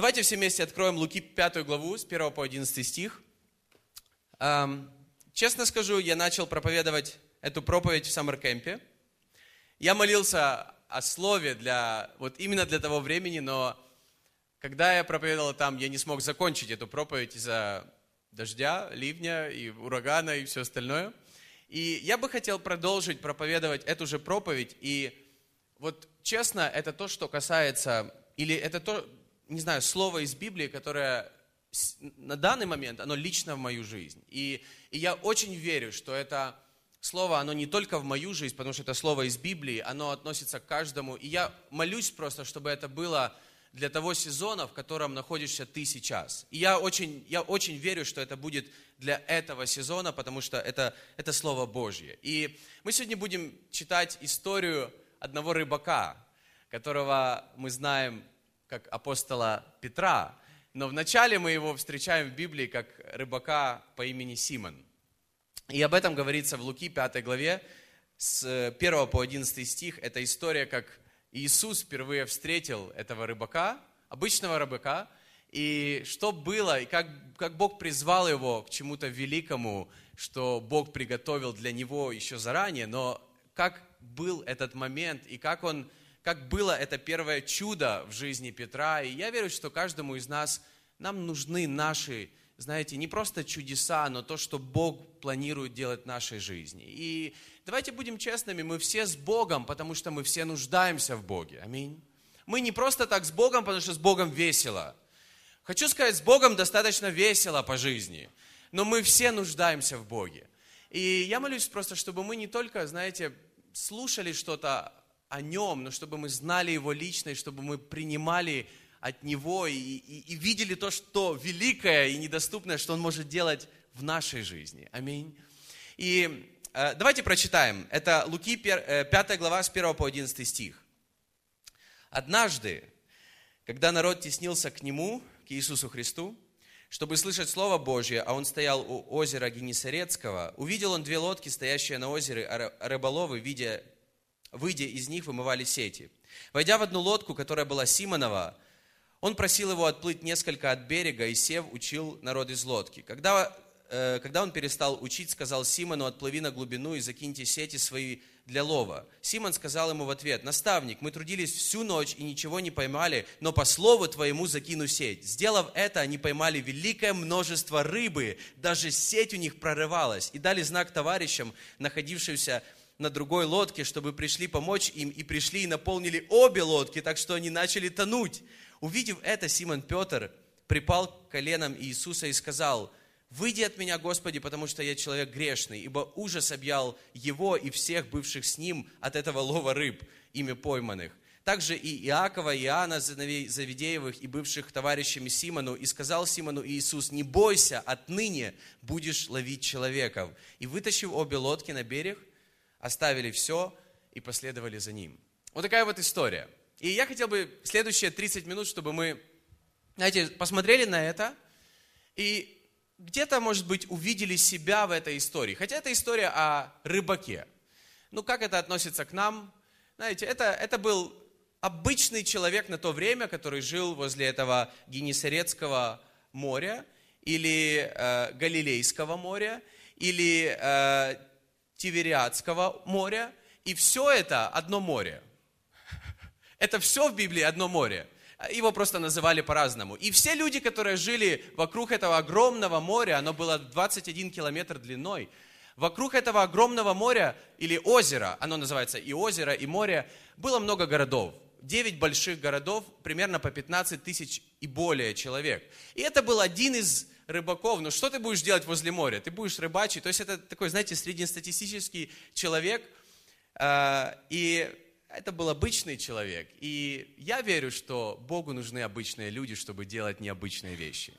Давайте все вместе откроем Луки 5 главу с 1 по 11 стих. Эм, честно скажу, я начал проповедовать эту проповедь в Саммеркемпе. Я молился о слове для, вот именно для того времени, но когда я проповедовал там, я не смог закончить эту проповедь из-за дождя, ливня и урагана и все остальное. И я бы хотел продолжить проповедовать эту же проповедь. И вот честно, это то, что касается, или это то, не знаю, слово из Библии, которое на данный момент, оно лично в мою жизнь. И, и я очень верю, что это слово, оно не только в мою жизнь, потому что это слово из Библии, оно относится к каждому. И я молюсь просто, чтобы это было для того сезона, в котором находишься ты сейчас. И я очень, я очень верю, что это будет для этого сезона, потому что это, это Слово Божье. И мы сегодня будем читать историю одного рыбака, которого мы знаем как апостола Петра, но вначале мы его встречаем в Библии как рыбака по имени Симон. И об этом говорится в Луки 5 главе, с 1 по 11 стих. Это история, как Иисус впервые встретил этого рыбака, обычного рыбака, и что было, и как, как Бог призвал его к чему-то великому, что Бог приготовил для него еще заранее, но как был этот момент, и как, он, как было это первое чудо в жизни Петра. И я верю, что каждому из нас, нам нужны наши знаете, не просто чудеса, но то, что Бог планирует делать в нашей жизни. И давайте будем честными, мы все с Богом, потому что мы все нуждаемся в Боге. Аминь. Мы не просто так с Богом, потому что с Богом весело. Хочу сказать, с Богом достаточно весело по жизни, но мы все нуждаемся в Боге. И я молюсь просто, чтобы мы не только, знаете, слушали что-то о Нем, но чтобы мы знали Его лично, и чтобы мы принимали от Него и, и, и видели то, что великое и недоступное, что Он может делать в нашей жизни. Аминь. И э, давайте прочитаем. Это Луки 5 э, глава с 1 по 11 стих. «Однажды, когда народ теснился к Нему, к Иисусу Христу, чтобы слышать Слово Божье, а он стоял у озера Генесарецкого, увидел он две лодки, стоящие на озере, а рыболовы, видя, выйдя из них, вымывали сети. Войдя в одну лодку, которая была Симонова, он просил его отплыть несколько от берега, и сев, учил народ из лодки. Когда, э, когда он перестал учить, сказал Симону, отплыви на глубину и закиньте сети свои для лова. Симон сказал ему в ответ, наставник, мы трудились всю ночь и ничего не поймали, но по слову твоему закину сеть. Сделав это, они поймали великое множество рыбы, даже сеть у них прорывалась, и дали знак товарищам, находившимся на другой лодке, чтобы пришли помочь им, и пришли и наполнили обе лодки, так что они начали тонуть. Увидев это, Симон Петр припал к коленам Иисуса и сказал, «Выйди от меня, Господи, потому что я человек грешный, ибо ужас объял его и всех бывших с ним от этого лова рыб, ими пойманных». Также и Иакова, и Иоанна, Завидеевых и бывших товарищами Симону, и сказал Симону Иисус, «Не бойся, отныне будешь ловить человеков». И вытащив обе лодки на берег, оставили все и последовали за ним. Вот такая вот история – и я хотел бы следующие 30 минут, чтобы мы, знаете, посмотрели на это и где-то, может быть, увидели себя в этой истории. Хотя это история о рыбаке. Ну, как это относится к нам? Знаете, это, это был обычный человек на то время, который жил возле этого Генесарецкого моря или э, Галилейского моря или э, Тивериадского моря. И все это одно море. Это все в Библии одно море. Его просто называли по-разному. И все люди, которые жили вокруг этого огромного моря, оно было 21 километр длиной, вокруг этого огромного моря или озера, оно называется и озеро, и море, было много городов. Девять больших городов, примерно по 15 тысяч и более человек. И это был один из рыбаков. Ну что ты будешь делать возле моря? Ты будешь рыбачить. То есть это такой, знаете, среднестатистический человек. А, и это был обычный человек. И я верю, что Богу нужны обычные люди, чтобы делать необычные вещи.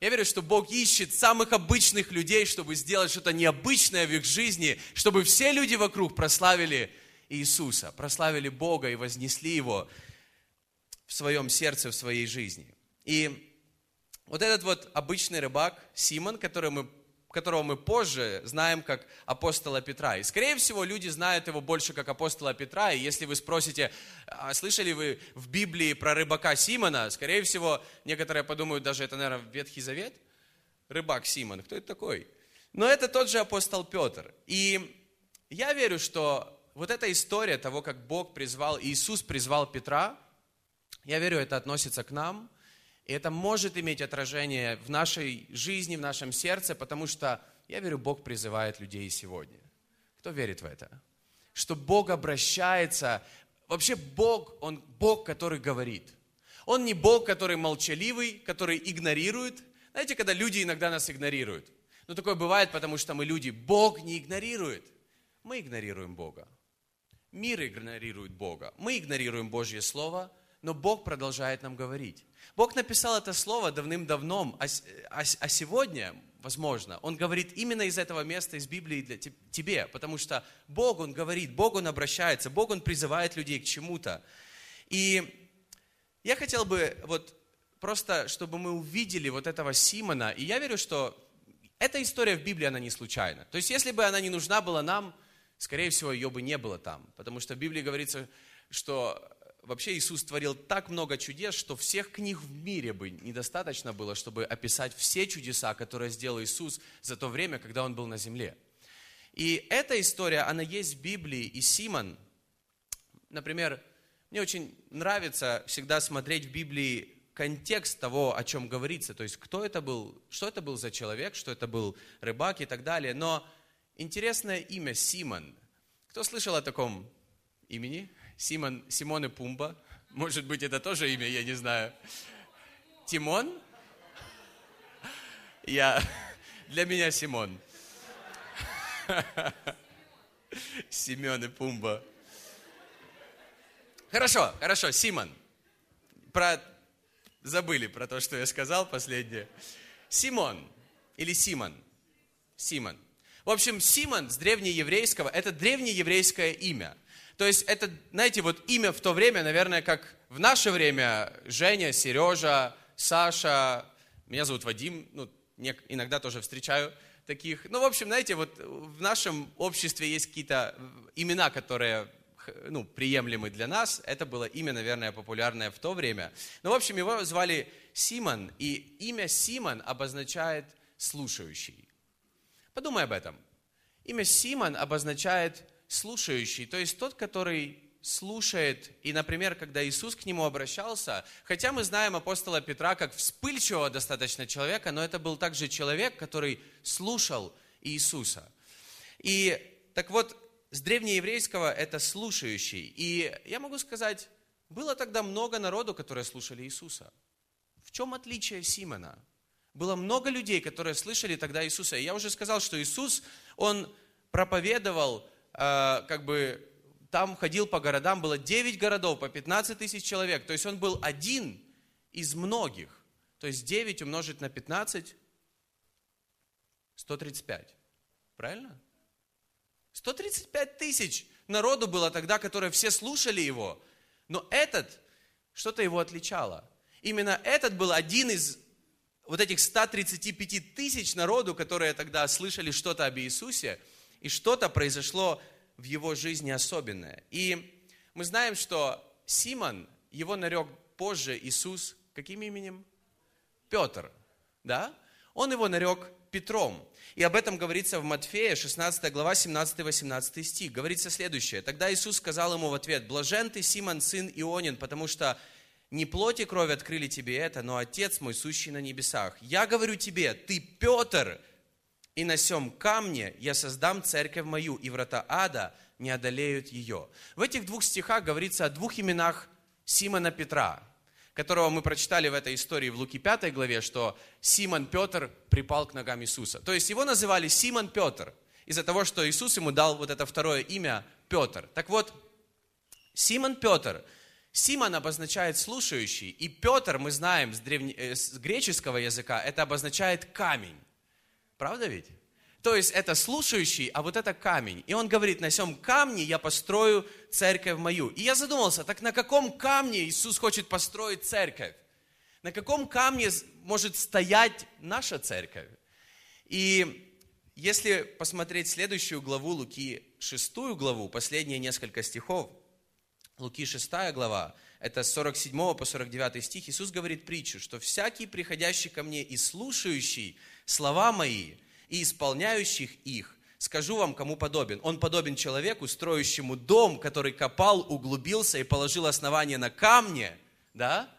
Я верю, что Бог ищет самых обычных людей, чтобы сделать что-то необычное в их жизни, чтобы все люди вокруг прославили Иисуса, прославили Бога и вознесли Его в своем сердце, в своей жизни. И вот этот вот обычный рыбак Симон, который мы, которого мы позже знаем как апостола Петра. И, скорее всего, люди знают его больше как апостола Петра. И если вы спросите, а слышали вы в Библии про рыбака Симона, скорее всего, некоторые подумают, даже это, наверное, Ветхий Завет. Рыбак Симон, кто это такой? Но это тот же апостол Петр. И я верю, что вот эта история того, как Бог призвал, Иисус призвал Петра, я верю, это относится к нам – и это может иметь отражение в нашей жизни, в нашем сердце, потому что, я верю, Бог призывает людей сегодня. Кто верит в это? Что Бог обращается, вообще Бог, Он Бог, который говорит. Он не Бог, который молчаливый, который игнорирует. Знаете, когда люди иногда нас игнорируют. Ну, такое бывает, потому что мы люди. Бог не игнорирует. Мы игнорируем Бога. Мир игнорирует Бога. Мы игнорируем Божье Слово, но Бог продолжает нам говорить. Бог написал это слово давным-давно, а, а, а сегодня, возможно, Он говорит именно из этого места, из Библии для тебе, потому что Бог, Он говорит, Бог, Он обращается, Бог, Он призывает людей к чему-то. И я хотел бы вот просто, чтобы мы увидели вот этого Симона, и я верю, что эта история в Библии, она не случайна. То есть, если бы она не нужна была нам, скорее всего, ее бы не было там. Потому что в Библии говорится, что вообще Иисус творил так много чудес, что всех книг в мире бы недостаточно было, чтобы описать все чудеса, которые сделал Иисус за то время, когда Он был на земле. И эта история, она есть в Библии, и Симон, например, мне очень нравится всегда смотреть в Библии контекст того, о чем говорится, то есть кто это был, что это был за человек, что это был рыбак и так далее. Но интересное имя Симон. Кто слышал о таком имени? Симон, Симон и Пумба. Может быть, это тоже имя, я не знаю. Тимон? Я, для меня Симон. Семен и Пумба. Хорошо, хорошо, Симон. Про... Забыли про то, что я сказал последнее. Симон или Симон. Симон. В общем, Симон с древнееврейского, это древнееврейское имя. То есть это, знаете, вот имя в то время, наверное, как в наше время Женя, Сережа, Саша, меня зовут Вадим, ну, иногда тоже встречаю таких. Ну, в общем, знаете, вот в нашем обществе есть какие-то имена, которые ну, приемлемы для нас. Это было имя, наверное, популярное в то время. Но, в общем, его звали Симон, и имя Симон обозначает слушающий. Подумай об этом. Имя Симон обозначает слушающий, то есть тот, который слушает, и, например, когда Иисус к нему обращался, хотя мы знаем апостола Петра как вспыльчивого достаточно человека, но это был также человек, который слушал Иисуса. И так вот, с древнееврейского это слушающий. И я могу сказать, было тогда много народу, которые слушали Иисуса. В чем отличие Симона? Было много людей, которые слышали тогда Иисуса. И я уже сказал, что Иисус, Он проповедовал Э, как бы там ходил по городам, было 9 городов, по 15 тысяч человек. То есть он был один из многих. То есть 9 умножить на 15, 135. Правильно? 135 тысяч народу было тогда, которые все слушали его. Но этот, что-то его отличало. Именно этот был один из вот этих 135 тысяч народу, которые тогда слышали что-то об Иисусе – и что-то произошло в его жизни особенное. И мы знаем, что Симон, его нарек позже Иисус каким именем? Петр, да? Он его нарек Петром. И об этом говорится в Матфея, 16 глава, 17-18 стих. Говорится следующее. Тогда Иисус сказал ему в ответ, «Блажен ты, Симон, сын Ионин, потому что не плоть и кровь открыли тебе это, но Отец мой, сущий на небесах. Я говорю тебе, ты Петр, и на сем камне я создам церковь мою, и врата ада не одолеют ее. В этих двух стихах говорится о двух именах Симона Петра, которого мы прочитали в этой истории в Луки 5 главе, что Симон Петр припал к ногам Иисуса. То есть его называли Симон Петр из-за того, что Иисус ему дал вот это второе имя Петр. Так вот, Симон Петр, Симон обозначает слушающий, и Петр, мы знаем с, древне... Э, с греческого языка, это обозначает камень. Правда ведь? То есть это слушающий, а вот это камень. И он говорит, на всем камне я построю церковь мою. И я задумался, так на каком камне Иисус хочет построить церковь? На каком камне может стоять наша церковь? И если посмотреть следующую главу Луки, шестую главу, последние несколько стихов, Луки 6 глава, это с 47 по 49 стих, Иисус говорит притчу, что всякий, приходящий ко мне и слушающий слова мои, и исполняющих их, скажу вам, кому подобен. Он подобен человеку, строящему дом, который копал, углубился и положил основание на камне, да?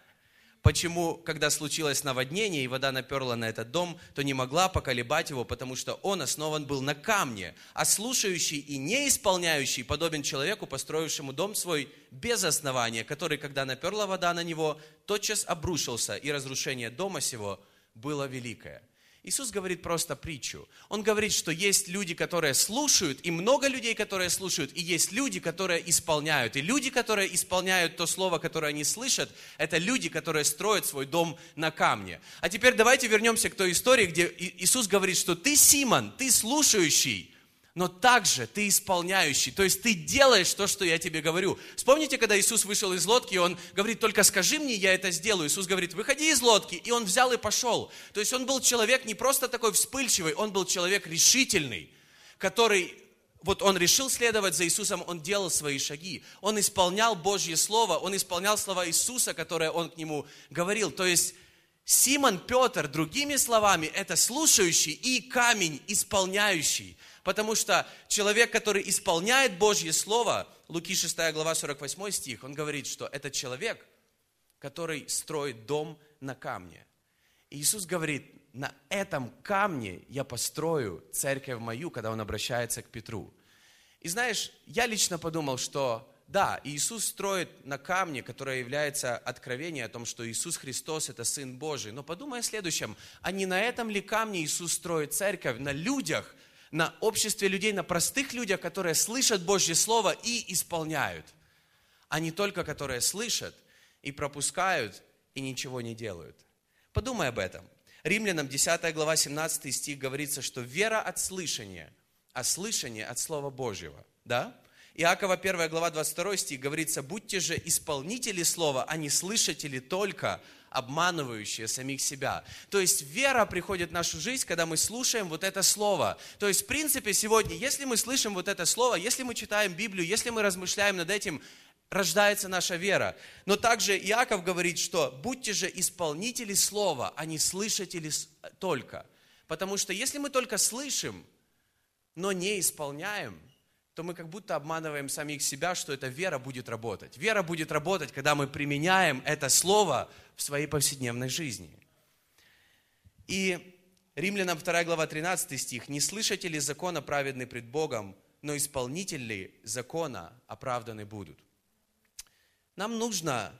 Почему, когда случилось наводнение и вода наперла на этот дом, то не могла поколебать его, потому что он основан был на камне. А слушающий и не исполняющий подобен человеку, построившему дом свой без основания, который, когда наперла вода на него, тотчас обрушился, и разрушение дома сего было великое. Иисус говорит просто притчу. Он говорит, что есть люди, которые слушают, и много людей, которые слушают, и есть люди, которые исполняют. И люди, которые исполняют то слово, которое они слышат, это люди, которые строят свой дом на камне. А теперь давайте вернемся к той истории, где Иисус говорит, что ты, Симон, ты слушающий, но также ты исполняющий, то есть ты делаешь то, что я тебе говорю. Вспомните, когда Иисус вышел из лодки, он говорит, только скажи мне, я это сделаю. Иисус говорит, выходи из лодки, и он взял и пошел. То есть он был человек не просто такой вспыльчивый, он был человек решительный, который вот он решил следовать за Иисусом, он делал свои шаги. Он исполнял Божье Слово, он исполнял слова Иисуса, которые он к нему говорил. То есть Симон Петр, другими словами, это слушающий и камень исполняющий. Потому что человек, который исполняет Божье Слово, Луки 6 глава 48 стих, он говорит, что это человек, который строит дом на камне. И Иисус говорит, на этом камне я построю церковь мою, когда он обращается к Петру. И знаешь, я лично подумал, что да, Иисус строит на камне, которое является откровением о том, что Иисус Христос – это Сын Божий. Но подумай о следующем. А не на этом ли камне Иисус строит церковь? На людях, на обществе людей, на простых людях, которые слышат Божье Слово и исполняют, а не только которые слышат и пропускают и ничего не делают. Подумай об этом. Римлянам 10 глава 17 стих говорится, что вера от слышания, а слышание от Слова Божьего. Да? Иакова 1 глава 22 стих говорится, будьте же исполнители Слова, а не слышатели только, обманывающие самих себя. То есть вера приходит в нашу жизнь, когда мы слушаем вот это слово. То есть в принципе сегодня, если мы слышим вот это слово, если мы читаем Библию, если мы размышляем над этим, рождается наша вера. Но также Иаков говорит, что будьте же исполнители слова, а не слышатели только. Потому что если мы только слышим, но не исполняем – то мы как будто обманываем самих себя, что эта вера будет работать. Вера будет работать, когда мы применяем это слово в своей повседневной жизни. И Римлянам 2 глава 13 стих. «Не слышите ли закона праведный пред Богом, но исполнители закона оправданы будут». Нам нужно,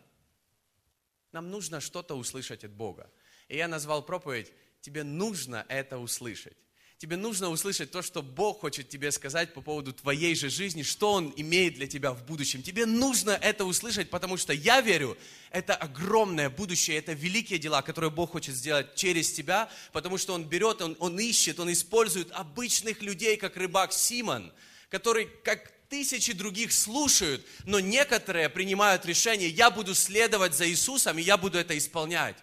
нам нужно что-то услышать от Бога. И я назвал проповедь «Тебе нужно это услышать». Тебе нужно услышать то, что Бог хочет тебе сказать по поводу твоей же жизни, что Он имеет для тебя в будущем. Тебе нужно это услышать, потому что я верю, это огромное будущее, это великие дела, которые Бог хочет сделать через тебя, потому что Он берет, Он, он ищет, Он использует обычных людей, как рыбак Симон, который, как тысячи других слушают, но некоторые принимают решение, я буду следовать за Иисусом, и я буду это исполнять.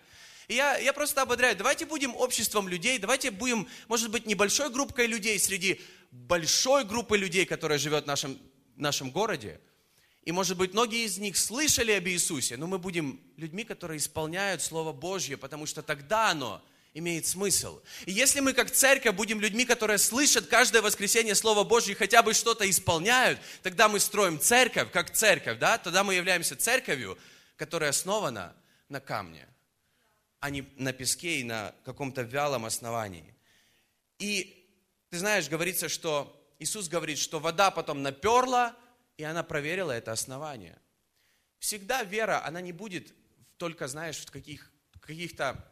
И я, я просто ободряю, давайте будем обществом людей, давайте будем, может быть, небольшой группой людей среди большой группы людей, которая живет в нашем, в нашем городе. И, может быть, многие из них слышали об Иисусе, но мы будем людьми, которые исполняют Слово Божье, потому что тогда оно имеет смысл. И если мы как церковь будем людьми, которые слышат каждое воскресенье Слово Божье и хотя бы что-то исполняют, тогда мы строим церковь, как церковь, да? Тогда мы являемся церковью, которая основана на камне а не на песке и на каком-то вялом основании. И ты знаешь, говорится, что Иисус говорит, что вода потом наперла, и она проверила это основание. Всегда вера, она не будет только, знаешь, в каких, каких-то,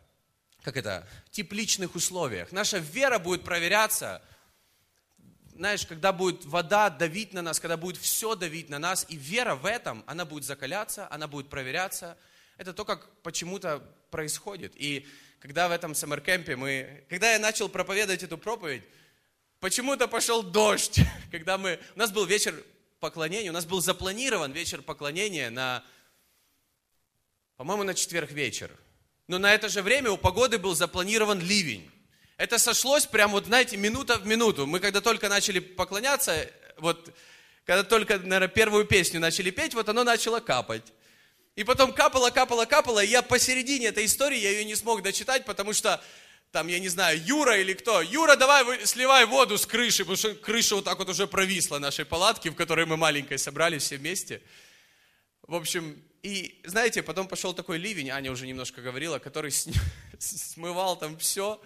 как это, тепличных условиях. Наша вера будет проверяться, знаешь, когда будет вода давить на нас, когда будет все давить на нас, и вера в этом, она будет закаляться, она будет проверяться. Это то, как почему-то происходит. И когда в этом саммеркемпе мы, когда я начал проповедовать эту проповедь, почему-то пошел дождь. Когда мы, у нас был вечер поклонения, у нас был запланирован вечер поклонения на, по-моему, на четверг вечер. Но на это же время у погоды был запланирован ливень. Это сошлось прям вот, знаете, минута в минуту. Мы когда только начали поклоняться, вот, когда только, наверное, первую песню начали петь, вот оно начало капать. И потом капало, капало, капало, и я посередине этой истории, я ее не смог дочитать, потому что там, я не знаю, Юра или кто, Юра, давай сливай воду с крыши, потому что крыша вот так вот уже провисла нашей палатки, в которой мы маленькой собрались все вместе. В общем, и знаете, потом пошел такой ливень, Аня уже немножко говорила, который смывал там все,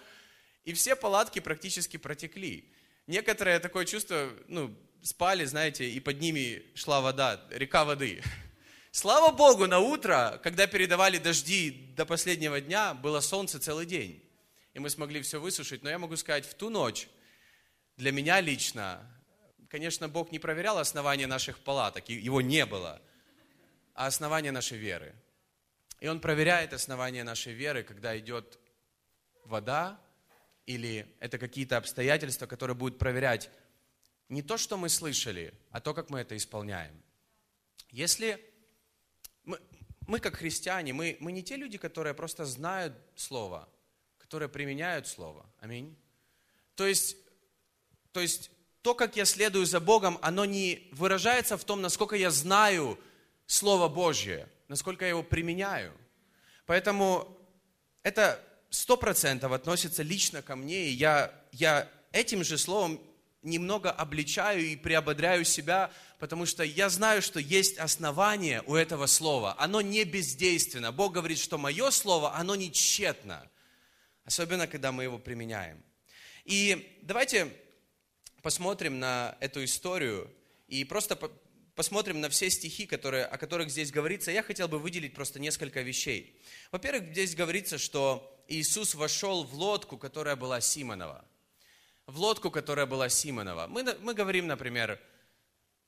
и все палатки практически протекли. Некоторые такое чувство, ну, спали, знаете, и под ними шла вода, река воды. Слава Богу, на утро, когда передавали дожди до последнего дня, было солнце целый день. И мы смогли все высушить. Но я могу сказать, в ту ночь для меня лично, конечно, Бог не проверял основания наших палаток, его не было, а основания нашей веры. И Он проверяет основания нашей веры, когда идет вода, или это какие-то обстоятельства, которые будут проверять не то, что мы слышали, а то, как мы это исполняем. Если мы как христиане, мы, мы не те люди, которые просто знают Слово, которые применяют Слово. Аминь. То есть, то есть то, как я следую за Богом, оно не выражается в том, насколько я знаю Слово Божье, насколько я его применяю. Поэтому это сто процентов относится лично ко мне, и я, я этим же словом немного обличаю и приободряю себя, потому что я знаю, что есть основание у этого слова. Оно не бездейственно. Бог говорит, что мое слово, оно не тщетно. Особенно, когда мы его применяем. И давайте посмотрим на эту историю и просто посмотрим на все стихи, которые, о которых здесь говорится. Я хотел бы выделить просто несколько вещей. Во-первых, здесь говорится, что Иисус вошел в лодку, которая была Симонова в лодку, которая была Симонова. Мы, мы говорим, например,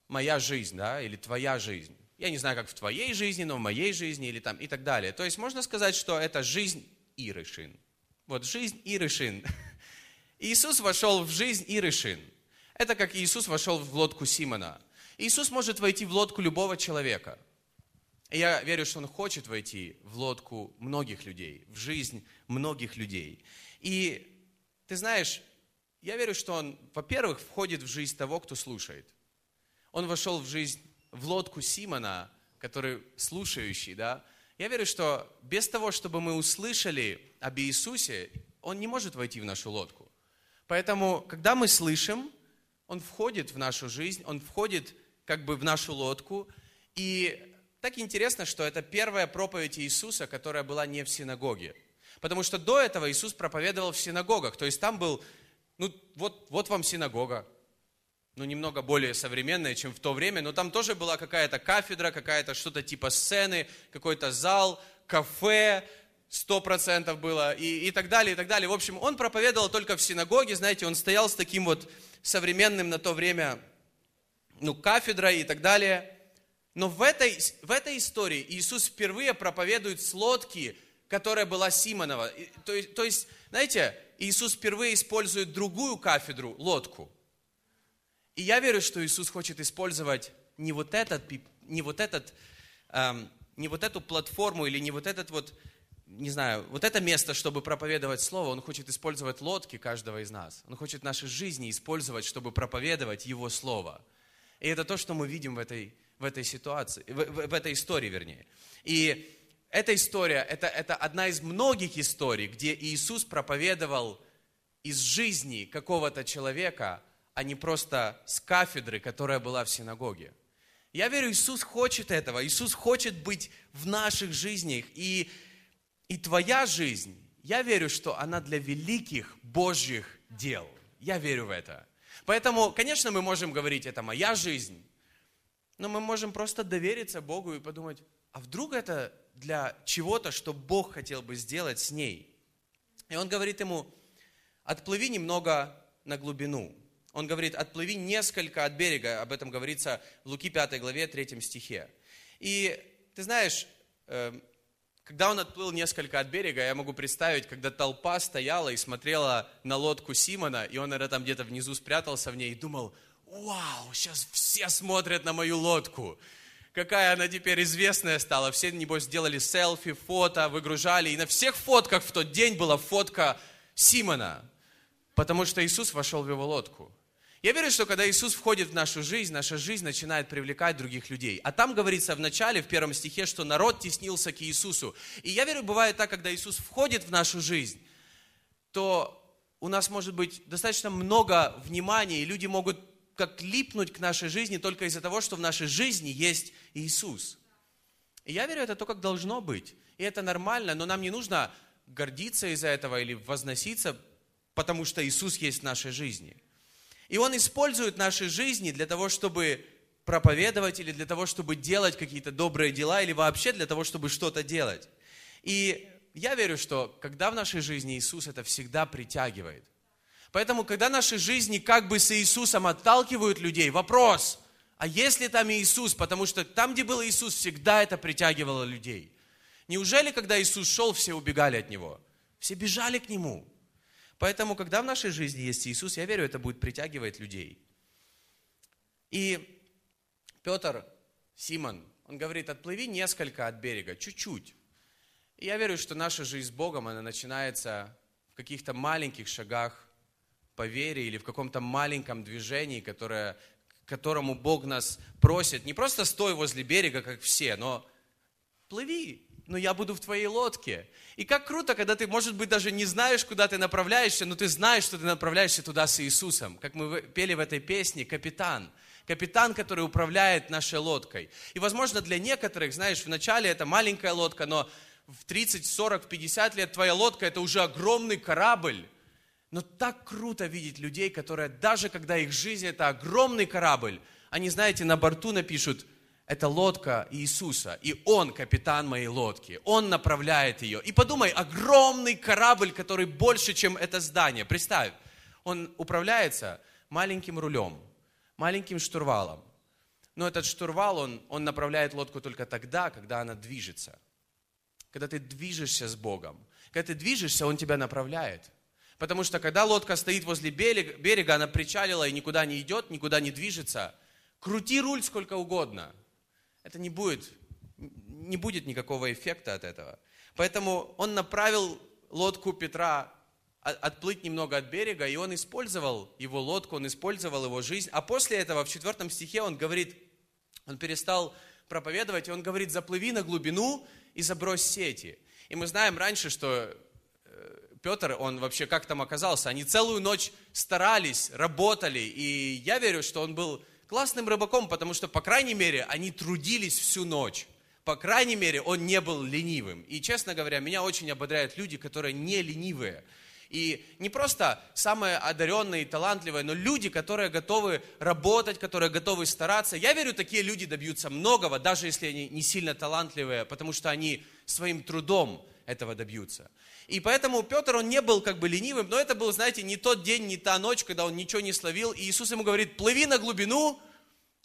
моя жизнь, да, или твоя жизнь. Я не знаю, как в твоей жизни, но в моей жизни, или там, и так далее. То есть можно сказать, что это жизнь Ирышин. Вот жизнь Ирышин. Иисус вошел в жизнь Ирышин. Это как Иисус вошел в лодку Симона. Иисус может войти в лодку любого человека. И я верю, что Он хочет войти в лодку многих людей, в жизнь многих людей. И ты знаешь, я верю, что он, во-первых, входит в жизнь того, кто слушает. Он вошел в жизнь, в лодку Симона, который слушающий, да. Я верю, что без того, чтобы мы услышали об Иисусе, он не может войти в нашу лодку. Поэтому, когда мы слышим, он входит в нашу жизнь, он входит как бы в нашу лодку. И так интересно, что это первая проповедь Иисуса, которая была не в синагоге. Потому что до этого Иисус проповедовал в синагогах. То есть там был ну вот, вот вам синагога, ну немного более современная, чем в то время, но там тоже была какая-то кафедра, какая-то что-то типа сцены, какой-то зал, кафе, сто процентов было и, и так далее, и так далее. В общем, он проповедовал только в синагоге, знаете, он стоял с таким вот современным на то время, ну, кафедрой и так далее. Но в этой, в этой истории Иисус впервые проповедует с лодки, которая была Симонова. То, то есть, знаете, Иисус впервые использует другую кафедру, лодку. И я верю, что Иисус хочет использовать не вот этот, не вот этот, эм, не вот эту платформу или не вот этот вот, не знаю, вот это место, чтобы проповедовать Слово. Он хочет использовать лодки каждого из нас. Он хочет наши жизни использовать, чтобы проповедовать Его Слово. И это то, что мы видим в этой, в этой ситуации, в, в, в этой истории, вернее. И эта история, это, это одна из многих историй, где Иисус проповедовал из жизни какого-то человека, а не просто с кафедры, которая была в синагоге. Я верю, Иисус хочет этого. Иисус хочет быть в наших жизнях. И, и твоя жизнь, я верю, что она для великих Божьих дел. Я верю в это. Поэтому, конечно, мы можем говорить, это моя жизнь, но мы можем просто довериться Богу и подумать, а вдруг это для чего-то, что Бог хотел бы сделать с ней. И он говорит ему, отплыви немного на глубину. Он говорит, отплыви несколько от берега. Об этом говорится в Луки 5 главе 3 стихе. И ты знаешь, эм, когда он отплыл несколько от берега, я могу представить, когда толпа стояла и смотрела на лодку Симона, и он, наверное, там где-то внизу спрятался в ней и думал, вау, сейчас все смотрят на мою лодку какая она теперь известная стала. Все, небось, сделали селфи, фото, выгружали. И на всех фотках в тот день была фотка Симона. Потому что Иисус вошел в его лодку. Я верю, что когда Иисус входит в нашу жизнь, наша жизнь начинает привлекать других людей. А там говорится в начале, в первом стихе, что народ теснился к Иисусу. И я верю, бывает так, когда Иисус входит в нашу жизнь, то у нас может быть достаточно много внимания, и люди могут как липнуть к нашей жизни только из-за того, что в нашей жизни есть Иисус. И я верю, это то, как должно быть. И это нормально, но нам не нужно гордиться из-за этого или возноситься, потому что Иисус есть в нашей жизни. И Он использует наши жизни для того, чтобы проповедовать или для того, чтобы делать какие-то добрые дела или вообще для того, чтобы что-то делать. И я верю, что когда в нашей жизни Иисус, это всегда притягивает. Поэтому, когда наши жизни как бы с Иисусом отталкивают людей, вопрос, а есть ли там Иисус? Потому что там, где был Иисус, всегда это притягивало людей. Неужели, когда Иисус шел, все убегали от Него? Все бежали к Нему. Поэтому, когда в нашей жизни есть Иисус, я верю, это будет притягивать людей. И Петр, Симон, он говорит, отплыви несколько от берега, чуть-чуть. И я верю, что наша жизнь с Богом, она начинается в каких-то маленьких шагах по вере или в каком-то маленьком движении, которое, к которому Бог нас просит. Не просто стой возле берега, как все, но плыви, но я буду в твоей лодке. И как круто, когда ты, может быть, даже не знаешь, куда ты направляешься, но ты знаешь, что ты направляешься туда с Иисусом. Как мы пели в этой песне, капитан. Капитан, который управляет нашей лодкой. И, возможно, для некоторых, знаешь, вначале это маленькая лодка, но в 30, 40, 50 лет твоя лодка это уже огромный корабль. Но так круто видеть людей, которые даже когда их жизнь это огромный корабль, они, знаете, на борту напишут – это лодка Иисуса, и Он капитан моей лодки, Он направляет ее. И подумай, огромный корабль, который больше, чем это здание. Представь, он управляется маленьким рулем, маленьким штурвалом. Но этот штурвал, он, он направляет лодку только тогда, когда она движется. Когда ты движешься с Богом. Когда ты движешься, Он тебя направляет. Потому что когда лодка стоит возле берега, она причалила и никуда не идет, никуда не движется, крути руль сколько угодно – это не будет, не будет никакого эффекта от этого. Поэтому он направил лодку Петра отплыть немного от берега, и он использовал его лодку, он использовал его жизнь. А после этого в четвертом стихе он говорит, он перестал проповедовать, и он говорит, заплыви на глубину и забрось сети. И мы знаем раньше, что э, Петр, он вообще как там оказался, они целую ночь старались, работали, и я верю, что он был классным рыбаком, потому что, по крайней мере, они трудились всю ночь. По крайней мере, он не был ленивым. И, честно говоря, меня очень ободряют люди, которые не ленивые. И не просто самые одаренные и талантливые, но люди, которые готовы работать, которые готовы стараться. Я верю, такие люди добьются многого, даже если они не сильно талантливые, потому что они своим трудом этого добьются. И поэтому Петр, он не был как бы ленивым, но это был, знаете, не тот день, не та ночь, когда он ничего не словил. И Иисус ему говорит, плыви на глубину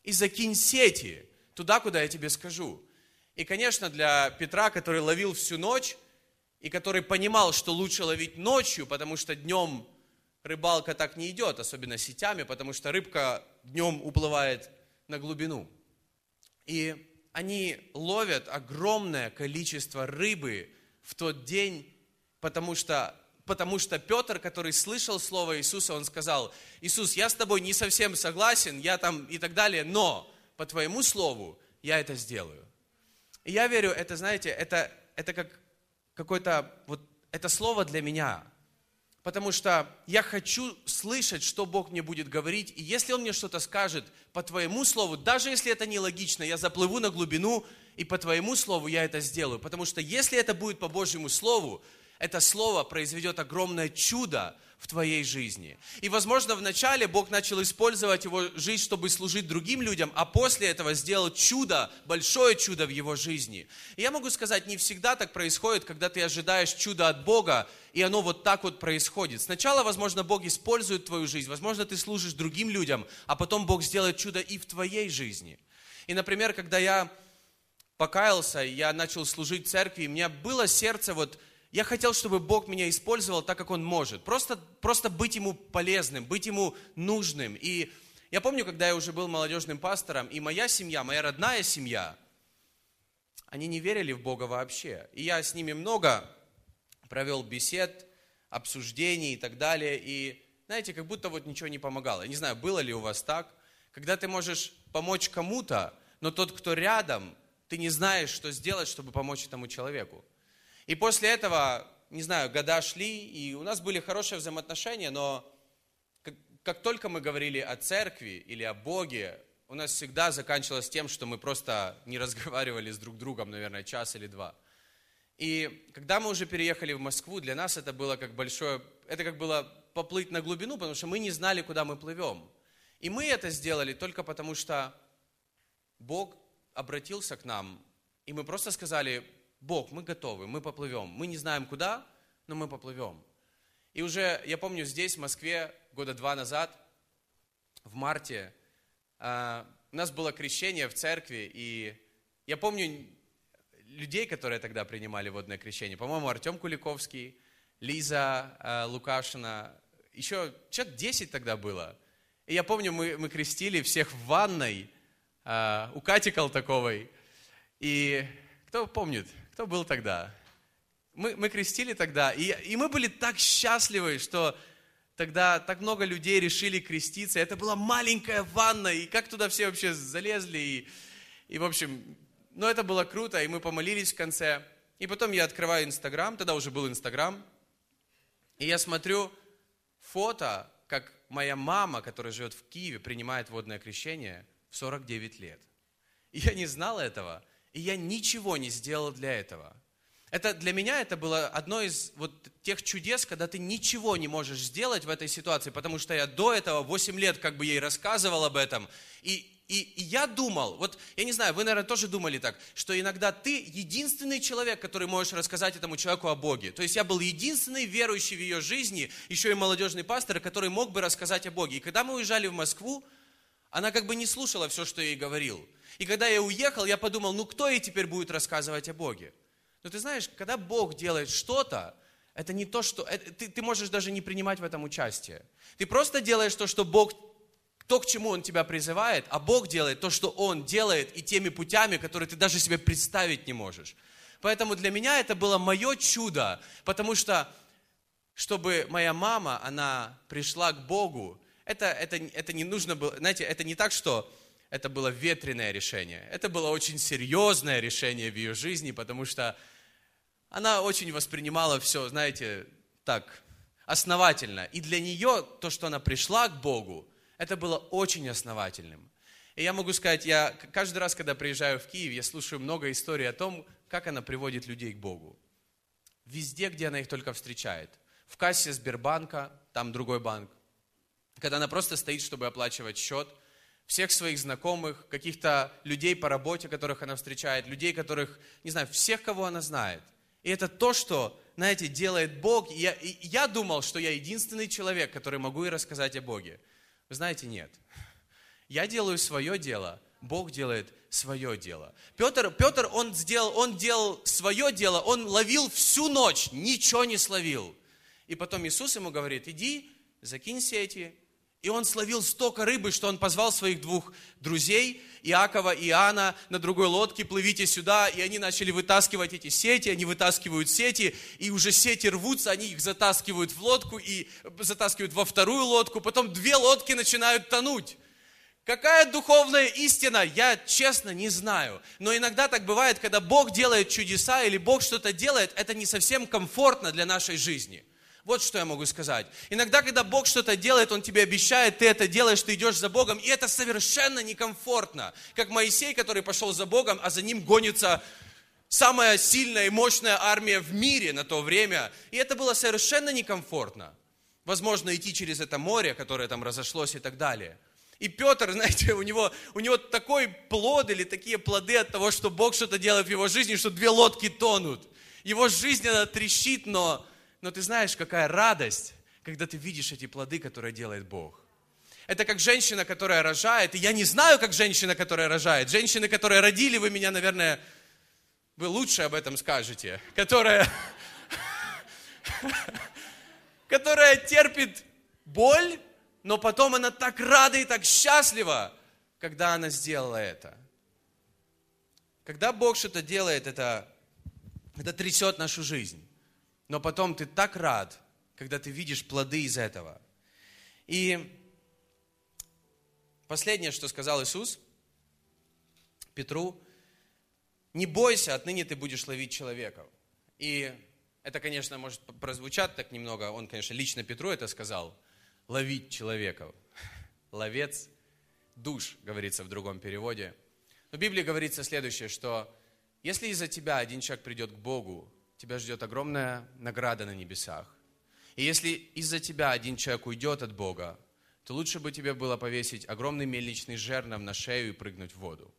и закинь сети туда, куда я тебе скажу. И, конечно, для Петра, который ловил всю ночь, и который понимал, что лучше ловить ночью, потому что днем рыбалка так не идет, особенно сетями, потому что рыбка днем уплывает на глубину. И они ловят огромное количество рыбы в тот день, потому что, потому что Петр, который слышал слово Иисуса, он сказал, Иисус, я с тобой не совсем согласен, я там и так далее, но по твоему слову я это сделаю. И я верю, это, знаете, это, это как какое-то, вот, это слово для меня, потому что я хочу слышать, что Бог мне будет говорить, и если Он мне что-то скажет по Твоему Слову, даже если это нелогично, я заплыву на глубину, и по Твоему Слову я это сделаю, потому что если это будет по Божьему Слову, это слово произведет огромное чудо в твоей жизни. И, возможно, вначале Бог начал использовать его жизнь, чтобы служить другим людям, а после этого сделал чудо, большое чудо в его жизни. И я могу сказать, не всегда так происходит, когда ты ожидаешь чуда от Бога, и оно вот так вот происходит. Сначала, возможно, Бог использует твою жизнь, возможно, ты служишь другим людям, а потом Бог сделает чудо и в твоей жизни. И, например, когда я покаялся, я начал служить церкви, у меня было сердце вот я хотел, чтобы Бог меня использовал так, как Он может. Просто, просто быть Ему полезным, быть Ему нужным. И я помню, когда я уже был молодежным пастором, и моя семья, моя родная семья, они не верили в Бога вообще. И я с ними много провел бесед, обсуждений и так далее. И знаете, как будто вот ничего не помогало. Я не знаю, было ли у вас так, когда ты можешь помочь кому-то, но тот, кто рядом, ты не знаешь, что сделать, чтобы помочь этому человеку. И после этого, не знаю, года шли, и у нас были хорошие взаимоотношения, но как, как только мы говорили о церкви или о Боге, у нас всегда заканчивалось тем, что мы просто не разговаривали с друг другом, наверное, час или два. И когда мы уже переехали в Москву, для нас это было как большое, это как было поплыть на глубину, потому что мы не знали, куда мы плывем. И мы это сделали только потому, что Бог обратился к нам, и мы просто сказали, Бог, мы готовы, мы поплывем. Мы не знаем куда, но мы поплывем. И уже, я помню, здесь, в Москве, года два назад, в марте, а, у нас было крещение в церкви, и я помню людей, которые тогда принимали водное крещение. По-моему, Артем Куликовский, Лиза а, Лукашина, еще человек 10 тогда было. И я помню, мы, мы крестили всех в ванной, у Кати Колтаковой. И кто помнит, кто был тогда? Мы, мы крестили тогда, и, и мы были так счастливы, что тогда так много людей решили креститься. Это была маленькая ванна, и как туда все вообще залезли. И, и в общем, ну это было круто, и мы помолились в конце. И потом я открываю Инстаграм, тогда уже был Инстаграм, и я смотрю фото, как моя мама, которая живет в Киеве, принимает водное крещение в 49 лет. И я не знал этого, и я ничего не сделал для этого. Это для меня это было одно из вот тех чудес, когда ты ничего не можешь сделать в этой ситуации, потому что я до этого 8 лет как бы ей рассказывал об этом. И, и, и я думал, вот я не знаю, вы, наверное, тоже думали так, что иногда ты единственный человек, который можешь рассказать этому человеку о Боге. То есть я был единственный верующий в ее жизни, еще и молодежный пастор, который мог бы рассказать о Боге. И когда мы уезжали в Москву, она как бы не слушала все, что я ей говорил. И когда я уехал, я подумал, ну кто ей теперь будет рассказывать о Боге? Но ты знаешь, когда Бог делает что-то, это не то, что... Это, ты, ты можешь даже не принимать в этом участие. Ты просто делаешь то, что Бог... То, к чему Он тебя призывает, а Бог делает то, что Он делает, и теми путями, которые ты даже себе представить не можешь. Поэтому для меня это было мое чудо, потому что, чтобы моя мама, она пришла к Богу, это, это, это не нужно было, знаете, это не так, что это было ветреное решение. Это было очень серьезное решение в ее жизни, потому что она очень воспринимала все, знаете, так, основательно. И для нее то, что она пришла к Богу, это было очень основательным. И я могу сказать, я каждый раз, когда приезжаю в Киев, я слушаю много историй о том, как она приводит людей к Богу. Везде, где она их только встречает. В кассе Сбербанка, там другой банк. Когда она просто стоит, чтобы оплачивать счет – всех своих знакомых, каких-то людей по работе, которых она встречает, людей, которых, не знаю, всех, кого она знает. И это то, что, знаете, делает Бог. И я, и я думал, что я единственный человек, который могу и рассказать о Боге. Вы знаете, нет. Я делаю свое дело, Бог делает свое дело. Петр, Петр он, сделал, он делал свое дело, он ловил всю ночь, ничего не словил. И потом Иисус ему говорит, иди, закинь сети, и он словил столько рыбы, что он позвал своих двух друзей, Иакова и Иоанна, на другой лодке, плывите сюда. И они начали вытаскивать эти сети, они вытаскивают сети, и уже сети рвутся, они их затаскивают в лодку и затаскивают во вторую лодку, потом две лодки начинают тонуть. Какая духовная истина, я честно не знаю. Но иногда так бывает, когда Бог делает чудеса или Бог что-то делает, это не совсем комфортно для нашей жизни. Вот что я могу сказать. Иногда, когда Бог что-то делает, Он тебе обещает, ты это делаешь, ты идешь за Богом, и это совершенно некомфортно. Как Моисей, который пошел за Богом, а за ним гонится самая сильная и мощная армия в мире на то время. И это было совершенно некомфортно. Возможно, идти через это море, которое там разошлось и так далее. И Петр, знаете, у него, у него такой плод или такие плоды от того, что Бог что-то делает в его жизни, что две лодки тонут. Его жизнь, она трещит, но но ты знаешь, какая радость, когда ты видишь эти плоды, которые делает Бог. Это как женщина, которая рожает. И я не знаю, как женщина, которая рожает. Женщины, которые родили, вы меня, наверное, вы лучше об этом скажете. Которая, которая терпит боль, но потом она так рада и так счастлива, когда она сделала это. Когда Бог что-то делает, это, это трясет нашу жизнь но потом ты так рад, когда ты видишь плоды из этого. И последнее, что сказал Иисус Петру, не бойся, отныне ты будешь ловить человеков. И это, конечно, может прозвучать так немного, он, конечно, лично Петру это сказал, ловить человеков. Ловец душ, говорится в другом переводе. Но в Библии говорится следующее, что если из-за тебя один человек придет к Богу, тебя ждет огромная награда на небесах. И если из-за тебя один человек уйдет от Бога, то лучше бы тебе было повесить огромный мельничный жернов на шею и прыгнуть в воду.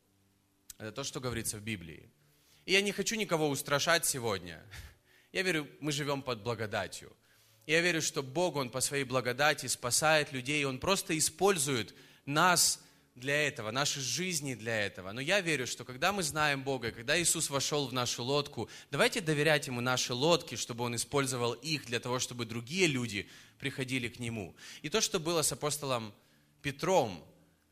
Это то, что говорится в Библии. И я не хочу никого устрашать сегодня. Я верю, мы живем под благодатью. И я верю, что Бог, Он по своей благодати спасает людей, Он просто использует нас для этого, наши жизни для этого. Но я верю, что когда мы знаем Бога, когда Иисус вошел в нашу лодку, давайте доверять Ему наши лодки, чтобы Он использовал их для того, чтобы другие люди приходили к Нему. И то, что было с апостолом Петром,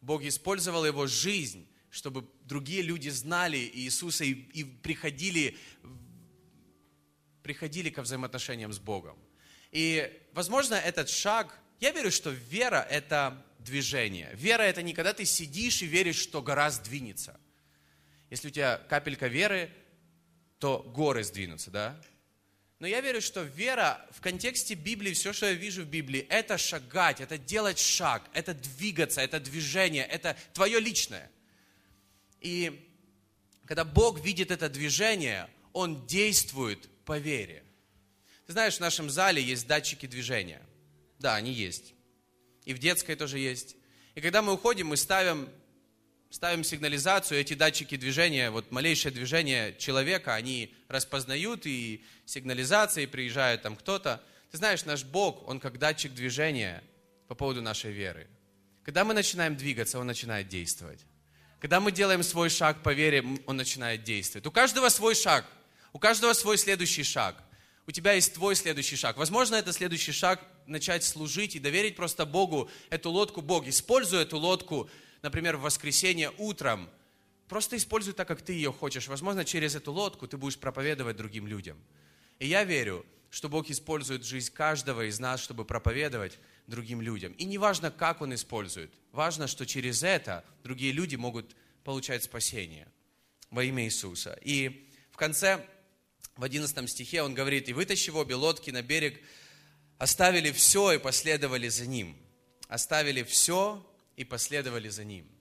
Бог использовал его жизнь, чтобы другие люди знали Иисуса и, и приходили, приходили ко взаимоотношениям с Богом. И, возможно, этот шаг, я верю, что вера – это движение. Вера – это не когда ты сидишь и веришь, что гора сдвинется. Если у тебя капелька веры, то горы сдвинутся, да? Но я верю, что вера в контексте Библии, все, что я вижу в Библии, это шагать, это делать шаг, это двигаться, это движение, это твое личное. И когда Бог видит это движение, Он действует по вере. Ты знаешь, в нашем зале есть датчики движения. Да, они есть и в детской тоже есть. И когда мы уходим, мы ставим, ставим сигнализацию, эти датчики движения, вот малейшее движение человека, они распознают, и сигнализация, и приезжает там кто-то. Ты знаешь, наш Бог, Он как датчик движения по поводу нашей веры. Когда мы начинаем двигаться, Он начинает действовать. Когда мы делаем свой шаг по вере, Он начинает действовать. У каждого свой шаг, у каждого свой следующий шаг – у тебя есть твой следующий шаг. Возможно, это следующий шаг начать служить и доверить просто Богу эту лодку. Бог, используй эту лодку, например, в воскресенье утром. Просто используй так, как ты ее хочешь. Возможно, через эту лодку ты будешь проповедовать другим людям. И я верю, что Бог использует жизнь каждого из нас, чтобы проповедовать другим людям. И не важно, как Он использует. Важно, что через это другие люди могут получать спасение во имя Иисуса. И в конце в 11 стихе он говорит, «И вытащив обе лодки на берег, оставили все и последовали за ним». Оставили все и последовали за ним.